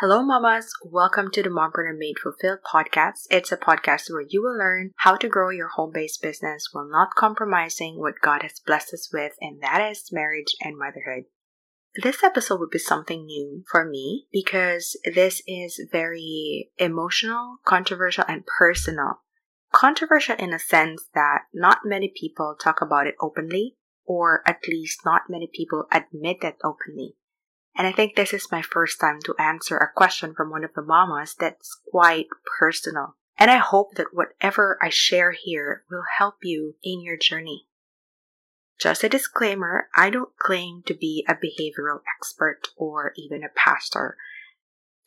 Hello, mamas. Welcome to the Mompreneur Made Fulfilled podcast. It's a podcast where you will learn how to grow your home based business while not compromising what God has blessed us with, and that is marriage and motherhood. This episode would be something new for me because this is very emotional, controversial, and personal. Controversial in a sense that not many people talk about it openly, or at least not many people admit it openly. And I think this is my first time to answer a question from one of the mamas that's quite personal. And I hope that whatever I share here will help you in your journey. Just a disclaimer, I don't claim to be a behavioral expert or even a pastor.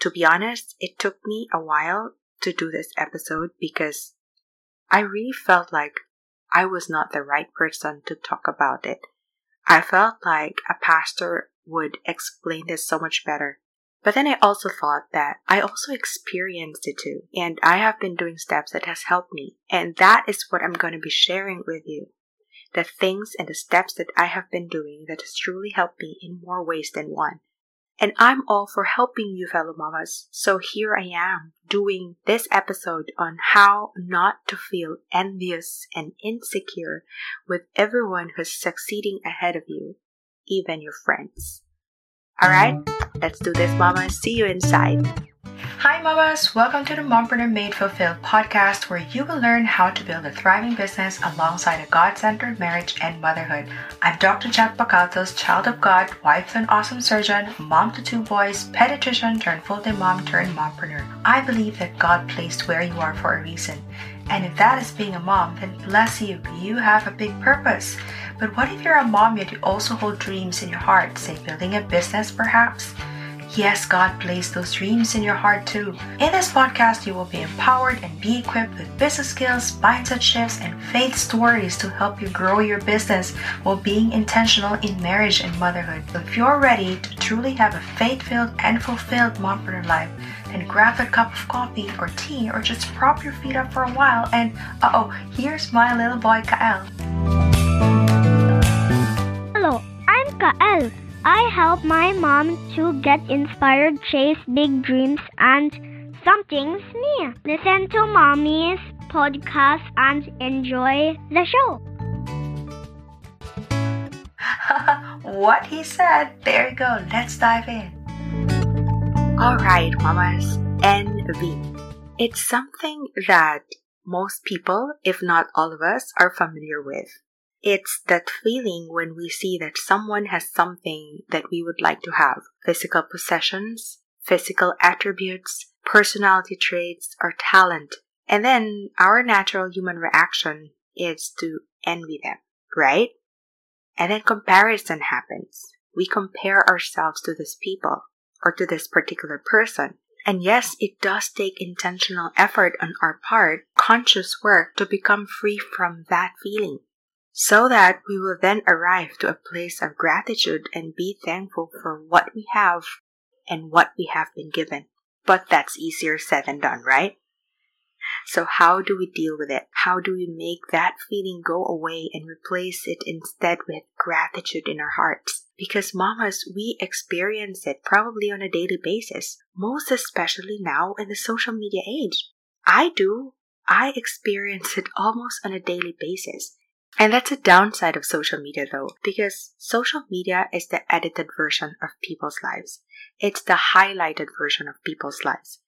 To be honest, it took me a while to do this episode because I really felt like I was not the right person to talk about it. I felt like a pastor would explain this so much better. But then I also thought that I also experienced it too, and I have been doing steps that has helped me, and that is what I'm going to be sharing with you. The things and the steps that I have been doing that has truly helped me in more ways than one. And I'm all for helping you, fellow mamas. So here I am doing this episode on how not to feel envious and insecure with everyone who's succeeding ahead of you even your friends. Alright, let's do this, Mama. See you inside. Hi, Mamas. Welcome to the Mompreneur Made Fulfilled podcast, where you will learn how to build a thriving business alongside a God centered marriage and motherhood. I'm Dr. Jet Bacatos, child of God, wife to an awesome surgeon, mom to two boys, pediatrician turned full time mom turned mompreneur. I believe that God placed where you are for a reason. And if that is being a mom, then bless you, you have a big purpose. But what if you're a mom yet you also hold dreams in your heart, say building a business perhaps? Yes, God placed those dreams in your heart too. In this podcast, you will be empowered and be equipped with business skills, mindset shifts, and faith stories to help you grow your business while being intentional in marriage and motherhood. If you're ready to truly have a faith filled and fulfilled mompreneur life, then grab a cup of coffee or tea or just prop your feet up for a while and uh oh, here's my little boy Kael. Hello, I'm Kael. I help my mom to get inspired, chase big dreams, and something's new. Listen to mommy's podcast and enjoy the show. what he said. There you go. Let's dive in. Alright, mamas. Envy. It's something that most people, if not all of us, are familiar with. It's that feeling when we see that someone has something that we would like to have physical possessions, physical attributes, personality traits, or talent. And then our natural human reaction is to envy them, right? And then comparison happens. We compare ourselves to these people or to this particular person. And yes, it does take intentional effort on our part, conscious work to become free from that feeling so that we will then arrive to a place of gratitude and be thankful for what we have and what we have been given. But that's easier said than done, right? So, how do we deal with it? How do we make that feeling go away and replace it instead with gratitude in our hearts? Because, mamas, we experience it probably on a daily basis, most especially now in the social media age. I do. I experience it almost on a daily basis. And that's a downside of social media though, because social media is the edited version of people's lives. It's the highlighted version of people's lives.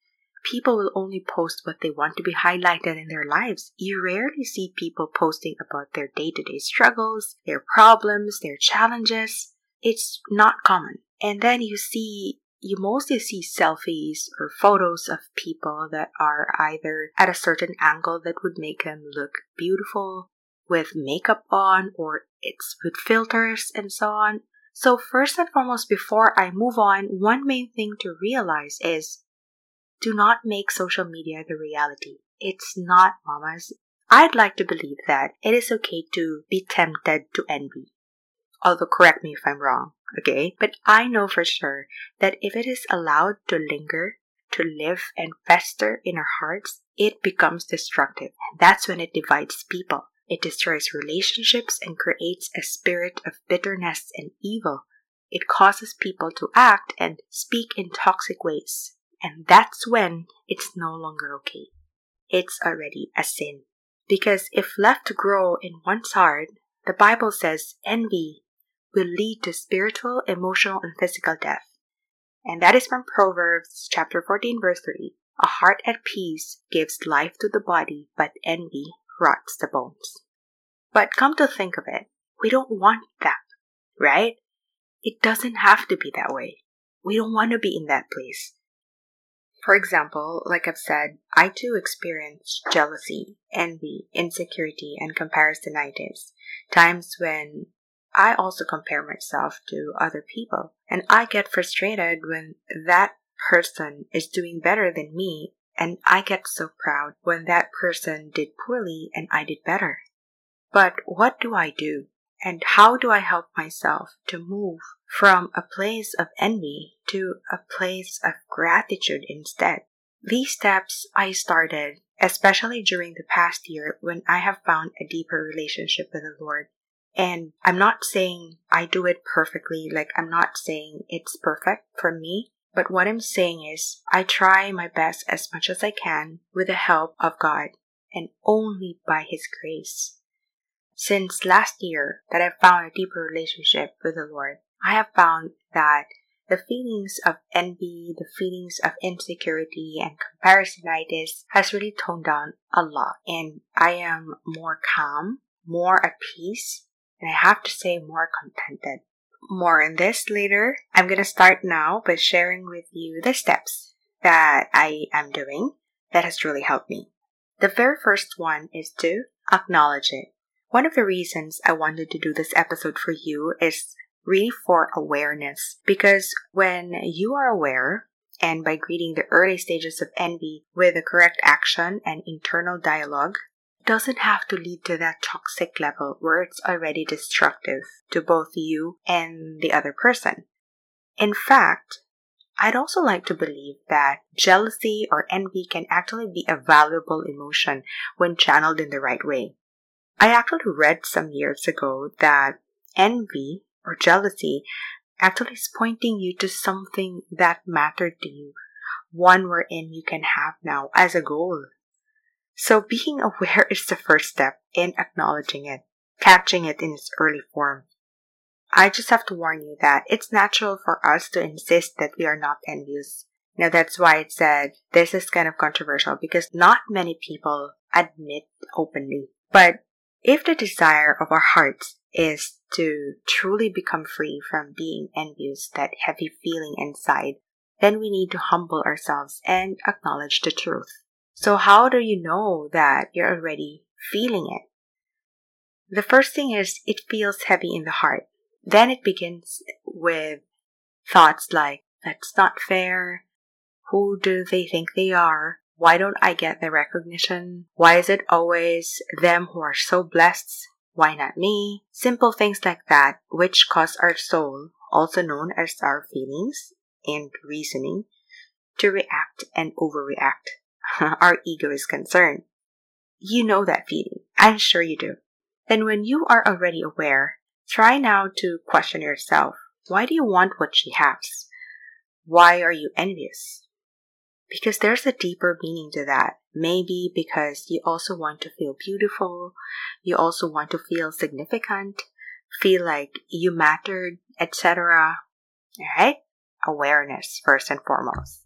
People will only post what they want to be highlighted in their lives. You rarely see people posting about their day to day struggles, their problems, their challenges. It's not common. And then you see you mostly see selfies or photos of people that are either at a certain angle that would make them look beautiful with makeup on or it's with filters and so on. So, first and foremost, before I move on, one main thing to realize is do not make social media the reality. It's not, mamas. I'd like to believe that it is okay to be tempted to envy. Although, correct me if I'm wrong, okay? But I know for sure that if it is allowed to linger, to live and fester in our hearts, it becomes destructive. That's when it divides people. It destroys relationships and creates a spirit of bitterness and evil. It causes people to act and speak in toxic ways. And that's when it's no longer okay. It's already a sin. Because if left to grow in one's heart, the Bible says envy will lead to spiritual, emotional, and physical death. And that is from Proverbs chapter 14 verse 3. A heart at peace gives life to the body, but envy rots the bones. But come to think of it, we don't want that, right? It doesn't have to be that way. We don't want to be in that place. For example, like I've said, I too experience jealousy, envy, insecurity, and comparisonitis. Times when I also compare myself to other people. And I get frustrated when that person is doing better than me. And I get so proud when that person did poorly and I did better. But what do I do? And how do I help myself to move from a place of envy to a place of gratitude instead? These steps I started, especially during the past year when I have found a deeper relationship with the Lord. And I'm not saying I do it perfectly, like I'm not saying it's perfect for me, but what I'm saying is I try my best as much as I can with the help of God and only by His grace. Since last year that I've found a deeper relationship with the Lord, I have found that the feelings of envy, the feelings of insecurity and comparisonitis has really toned down a lot and I am more calm, more at peace, and I have to say more contented. More on this later. I'm gonna start now by sharing with you the steps that I am doing that has really helped me. The very first one is to acknowledge it. One of the reasons I wanted to do this episode for you is really for awareness because when you are aware and by greeting the early stages of envy with the correct action and internal dialogue, doesn't have to lead to that toxic level where it's already destructive to both you and the other person. In fact, I'd also like to believe that jealousy or envy can actually be a valuable emotion when channeled in the right way. I actually read some years ago that envy or jealousy actually is pointing you to something that mattered to you, one wherein you can have now as a goal. So being aware is the first step in acknowledging it, catching it in its early form. I just have to warn you that it's natural for us to insist that we are not envious. Now that's why it said this is kind of controversial because not many people admit openly. But if the desire of our hearts is to truly become free from being envious, that heavy feeling inside, then we need to humble ourselves and acknowledge the truth. So, how do you know that you're already feeling it? The first thing is it feels heavy in the heart. Then it begins with thoughts like, that's not fair. Who do they think they are? Why don't I get the recognition? Why is it always them who are so blessed? Why not me? Simple things like that, which cause our soul, also known as our feelings and reasoning, to react and overreact. our ego is concerned. You know that feeling. I'm sure you do. Then when you are already aware, try now to question yourself. Why do you want what she has? Why are you envious? Because there's a deeper meaning to that. Maybe because you also want to feel beautiful, you also want to feel significant, feel like you mattered, etc. Alright? Awareness first and foremost.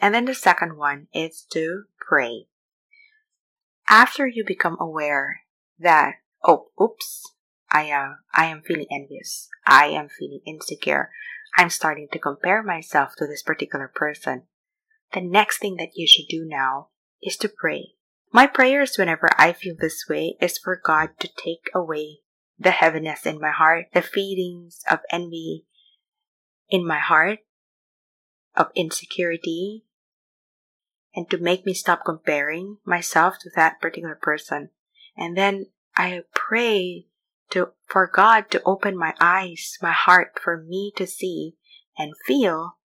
And then the second one is to pray. After you become aware that, oh, oops, I, uh, I am feeling envious. I am feeling insecure. I'm starting to compare myself to this particular person. The next thing that you should do now is to pray. My prayers whenever I feel this way is for God to take away the heaviness in my heart, the feelings of envy in my heart, of insecurity, and to make me stop comparing myself to that particular person. And then I pray to for God to open my eyes, my heart for me to see and feel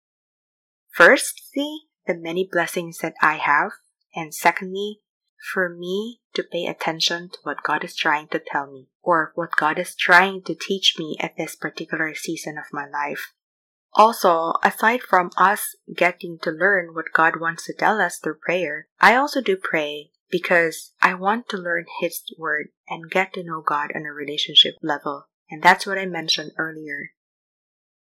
first see the many blessings that I have and secondly for me to pay attention to what God is trying to tell me or what God is trying to teach me at this particular season of my life. Also, aside from us getting to learn what God wants to tell us through prayer, I also do pray because I want to learn His Word and get to know God on a relationship level. And that's what I mentioned earlier.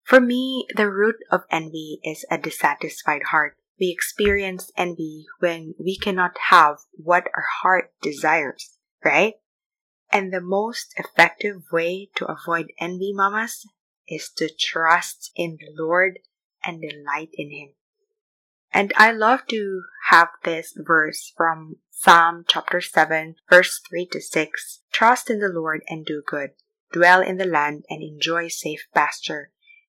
For me, the root of envy is a dissatisfied heart. We experience envy when we cannot have what our heart desires, right? And the most effective way to avoid envy, mamas, is to trust in the Lord and delight in Him. And I love to have this verse from Psalm chapter 7, verse 3 to 6. Trust in the Lord and do good. Dwell in the land and enjoy safe pasture.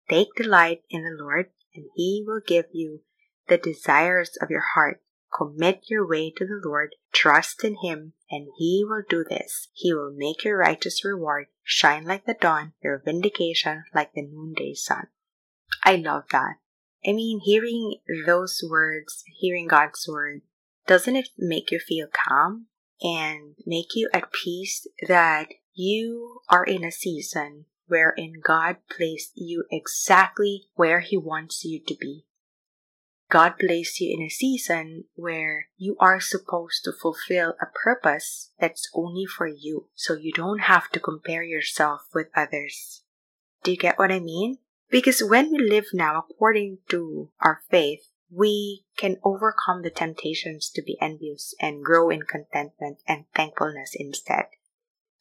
Take delight in the Lord, and He will give you the desires of your heart. Commit your way to the Lord, trust in Him, and He will do this. He will make your righteous reward shine like the dawn, your vindication like the noonday sun. I love that. I mean, hearing those words, hearing God's word, doesn't it make you feel calm and make you at peace that you are in a season wherein God placed you exactly where He wants you to be? God placed you in a season where you are supposed to fulfill a purpose that's only for you, so you don't have to compare yourself with others. Do you get what I mean? Because when we live now according to our faith, we can overcome the temptations to be envious and grow in contentment and thankfulness instead.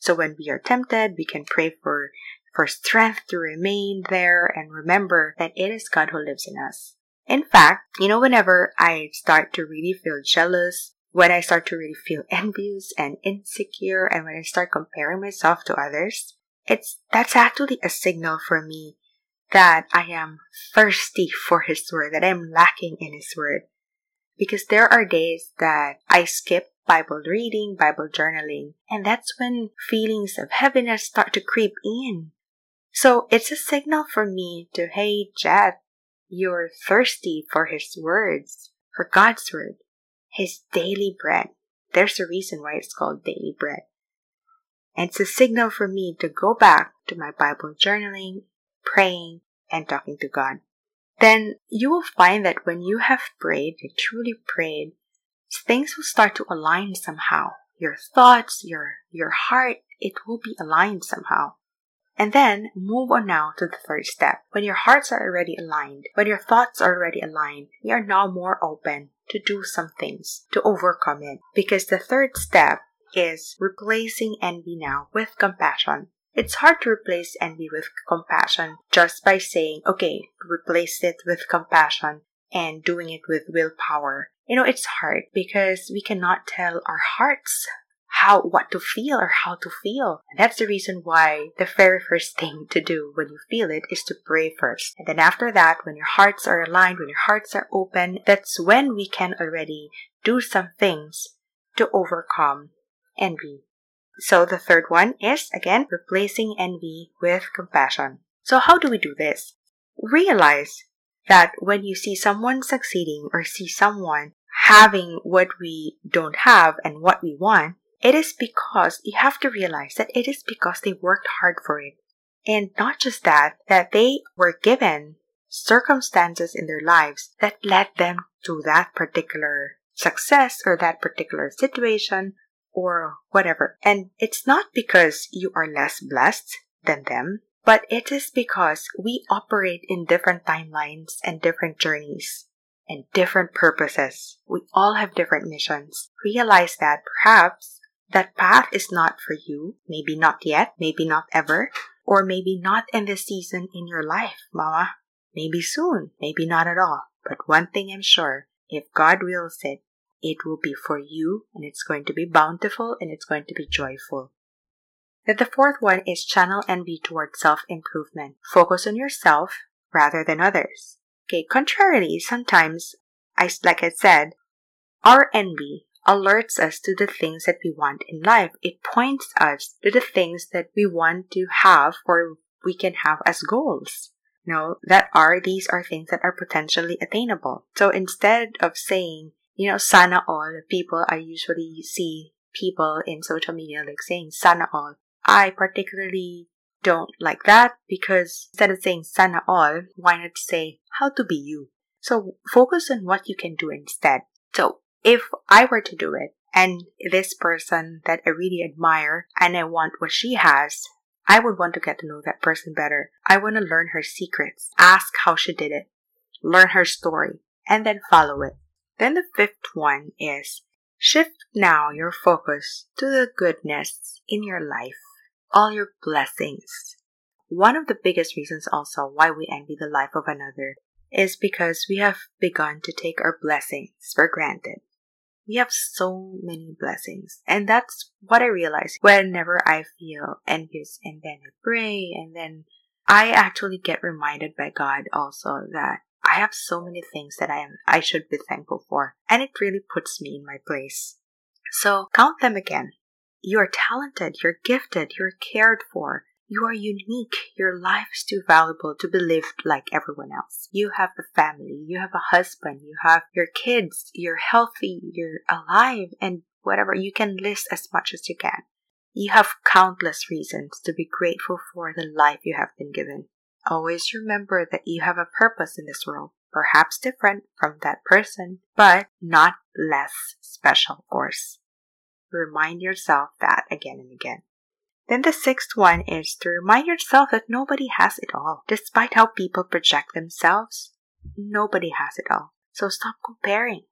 So when we are tempted, we can pray for, for strength to remain there and remember that it is God who lives in us. In fact, you know, whenever I start to really feel jealous, when I start to really feel envious and insecure, and when I start comparing myself to others, it's that's actually a signal for me that I am thirsty for His Word, that I'm lacking in His Word. Because there are days that I skip Bible reading, Bible journaling, and that's when feelings of heaviness start to creep in. So it's a signal for me to, hey, Jet, you're thirsty for His words, for God's Word, His daily bread. There's a reason why it's called daily bread. And it's a signal for me to go back to my Bible journaling, praying, and talking to God. Then you will find that when you have prayed, you truly prayed, things will start to align somehow. Your thoughts, your, your heart, it will be aligned somehow. And then move on now to the third step. When your hearts are already aligned, when your thoughts are already aligned, you are now more open to do some things to overcome it. Because the third step is replacing envy now with compassion. It's hard to replace envy with compassion just by saying, okay, replace it with compassion and doing it with willpower. You know, it's hard because we cannot tell our hearts how what to feel or how to feel. And that's the reason why the very first thing to do when you feel it is to pray first. And then after that, when your hearts are aligned, when your hearts are open, that's when we can already do some things to overcome envy. So the third one is again replacing envy with compassion. So how do we do this? Realize that when you see someone succeeding or see someone having what we don't have and what we want, it is because you have to realize that it is because they worked hard for it. And not just that, that they were given circumstances in their lives that led them to that particular success or that particular situation or whatever. And it's not because you are less blessed than them, but it is because we operate in different timelines and different journeys and different purposes. We all have different missions. Realize that perhaps that path is not for you. Maybe not yet, maybe not ever, or maybe not in this season in your life, mama. Maybe soon, maybe not at all. But one thing I'm sure, if God wills it, it will be for you and it's going to be bountiful and it's going to be joyful. Then the fourth one is channel envy towards self improvement. Focus on yourself rather than others. Okay, contrarily, sometimes, I, like I said, our envy alerts us to the things that we want in life. It points us to the things that we want to have or we can have as goals. You know, that are, these are things that are potentially attainable. So instead of saying, you know, sana all, people, I usually see people in social media like saying sana all. I particularly don't like that because instead of saying sana all, why not say how to be you? So focus on what you can do instead. So if I were to do it and this person that I really admire and I want what she has, I would want to get to know that person better. I want to learn her secrets, ask how she did it, learn her story, and then follow it. Then the fifth one is shift now your focus to the goodness in your life, all your blessings. One of the biggest reasons also why we envy the life of another is because we have begun to take our blessings for granted. We have so many blessings. And that's what I realize whenever I feel envious and then I pray and then I actually get reminded by God also that I have so many things that I am I should be thankful for. And it really puts me in my place. So count them again. You are talented, you're gifted, you're cared for, you are unique. Your life is too valuable to be lived like everyone else. You have a family, you have a husband, you have your kids, you're healthy, you're alive, and whatever. You can list as much as you can. You have countless reasons to be grateful for the life you have been given. Always remember that you have a purpose in this world, perhaps different from that person, but not less special, of course. Remind yourself that again and again. Then the sixth one is to remind yourself that nobody has it all. Despite how people project themselves, nobody has it all. So stop comparing.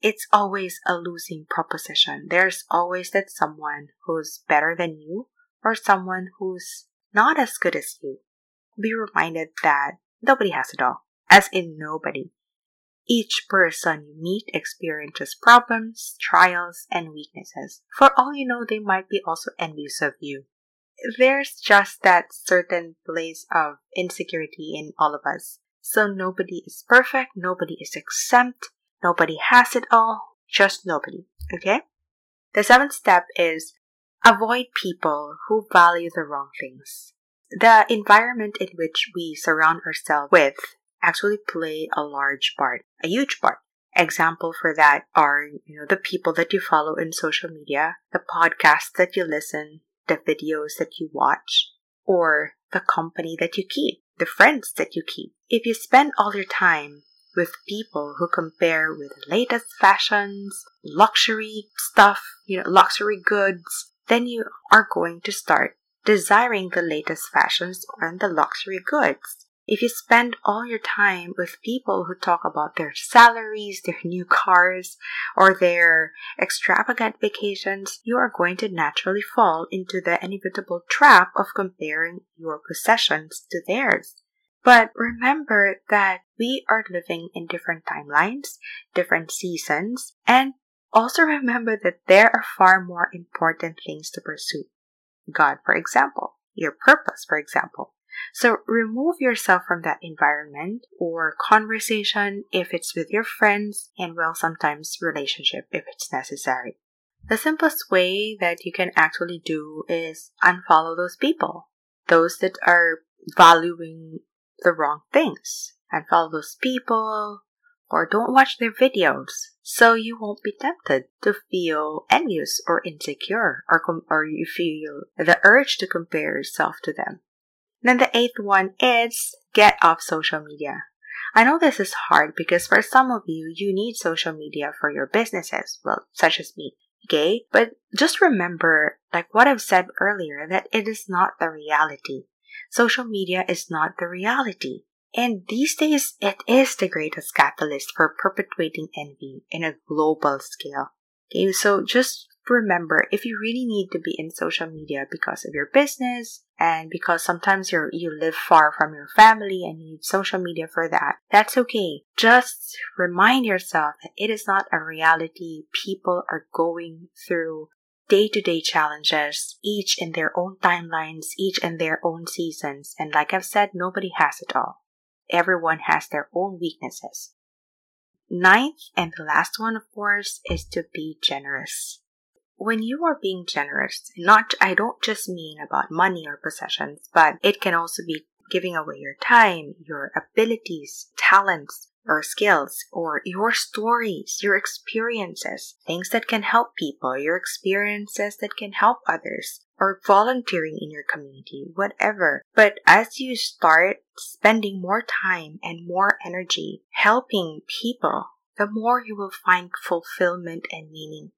It's always a losing proposition. There's always that someone who's better than you or someone who's not as good as you. Be reminded that nobody has it all. As in nobody. Each person you meet experiences problems, trials, and weaknesses. For all you know, they might be also envious of you. There's just that certain place of insecurity in all of us. So nobody is perfect, nobody is exempt, nobody has it all, just nobody. Okay? The seventh step is avoid people who value the wrong things. The environment in which we surround ourselves with actually play a large part, a huge part. Example for that are, you know, the people that you follow in social media, the podcasts that you listen, the videos that you watch, or the company that you keep, the friends that you keep. If you spend all your time with people who compare with latest fashions, luxury stuff, you know, luxury goods, then you are going to start desiring the latest fashions and the luxury goods. If you spend all your time with people who talk about their salaries, their new cars, or their extravagant vacations, you are going to naturally fall into the inevitable trap of comparing your possessions to theirs. But remember that we are living in different timelines, different seasons, and also remember that there are far more important things to pursue. God, for example, your purpose, for example. So remove yourself from that environment or conversation if it's with your friends and well, sometimes relationship if it's necessary. The simplest way that you can actually do is unfollow those people, those that are valuing the wrong things. Unfollow those people or don't watch their videos so you won't be tempted to feel envious or insecure or, com- or you feel the urge to compare yourself to them. Then the eighth one is get off social media. I know this is hard because for some of you, you need social media for your businesses, well, such as me. Okay? But just remember, like what I've said earlier, that it is not the reality. Social media is not the reality. And these days, it is the greatest catalyst for perpetuating envy in a global scale. Okay, so just remember if you really need to be in social media because of your business and because sometimes you're you live far from your family and you need social media for that that's okay. Just remind yourself that it is not a reality. People are going through day-to-day challenges each in their own timelines each in their own seasons. And like i've said nobody has it all. Everyone has their own weaknesses. Ninth and the last one of course is to be generous when you are being generous, not I don't just mean about money or possessions, but it can also be giving away your time, your abilities, talents, or skills, or your stories, your experiences, things that can help people, your experiences that can help others, or volunteering in your community, whatever. But as you start spending more time and more energy helping people, the more you will find fulfillment and meaning.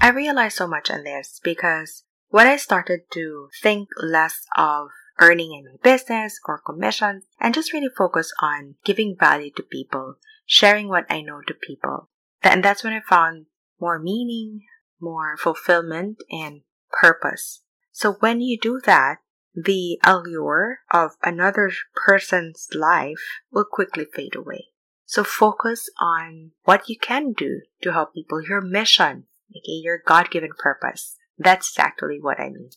I realized so much on this because when I started to think less of earning in my business or commissions and just really focus on giving value to people, sharing what I know to people. And that's when I found more meaning, more fulfillment, and purpose. So when you do that, the allure of another person's life will quickly fade away. So focus on what you can do to help people, your mission, okay, your God given purpose. That's exactly what I mean.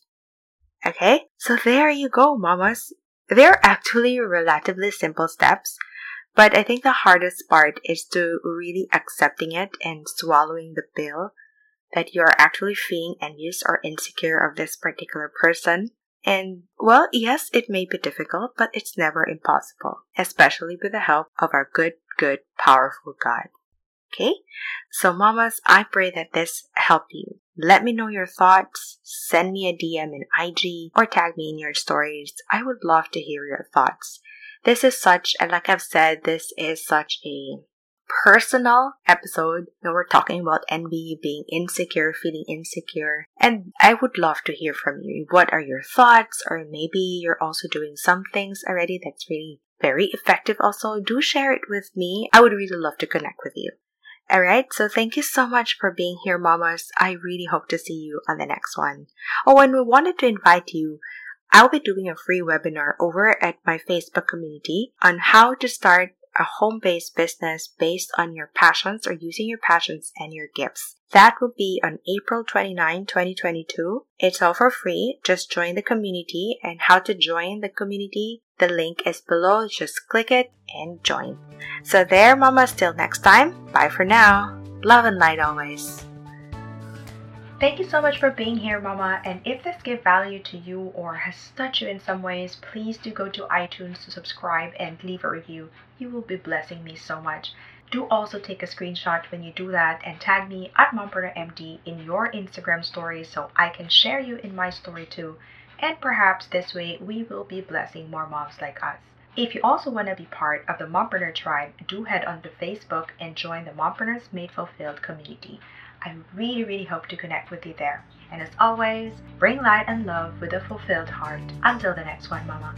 Okay, so there you go, mamas. They're actually relatively simple steps, but I think the hardest part is to really accepting it and swallowing the pill that you are actually feeling envious or insecure of this particular person. And well, yes, it may be difficult, but it's never impossible, especially with the help of our good, good, powerful God. Okay? So mamas, I pray that this helped you. Let me know your thoughts. Send me a DM in IG or tag me in your stories. I would love to hear your thoughts. This is such, and like I've said, this is such a personal episode. You know, we're talking about envy, being insecure, feeling insecure. And I would love to hear from you. What are your thoughts? Or maybe you're also doing some things already that's really very effective also. Do share it with me. I would really love to connect with you. Alright, so thank you so much for being here, mamas. I really hope to see you on the next one. Oh, and we wanted to invite you. I'll be doing a free webinar over at my Facebook community on how to start a home based business based on your passions or using your passions and your gifts. That will be on April 29, 2022. It's all for free. Just join the community and how to join the community. The link is below. Just click it and join. So there, mamas, till next time. Bye for now. Love and light always. Thank you so much for being here, Mama. And if this gave value to you or has touched you in some ways, please do go to iTunes to subscribe and leave a review. You will be blessing me so much. Do also take a screenshot when you do that and tag me at MompreneurMD in your Instagram story so I can share you in my story too. And perhaps this way we will be blessing more moms like us. If you also want to be part of the Mompreneur tribe, do head on to Facebook and join the Mompreneurs Made Fulfilled community. I really, really hope to connect with you there. And as always, bring light and love with a fulfilled heart. Until the next one, Mama.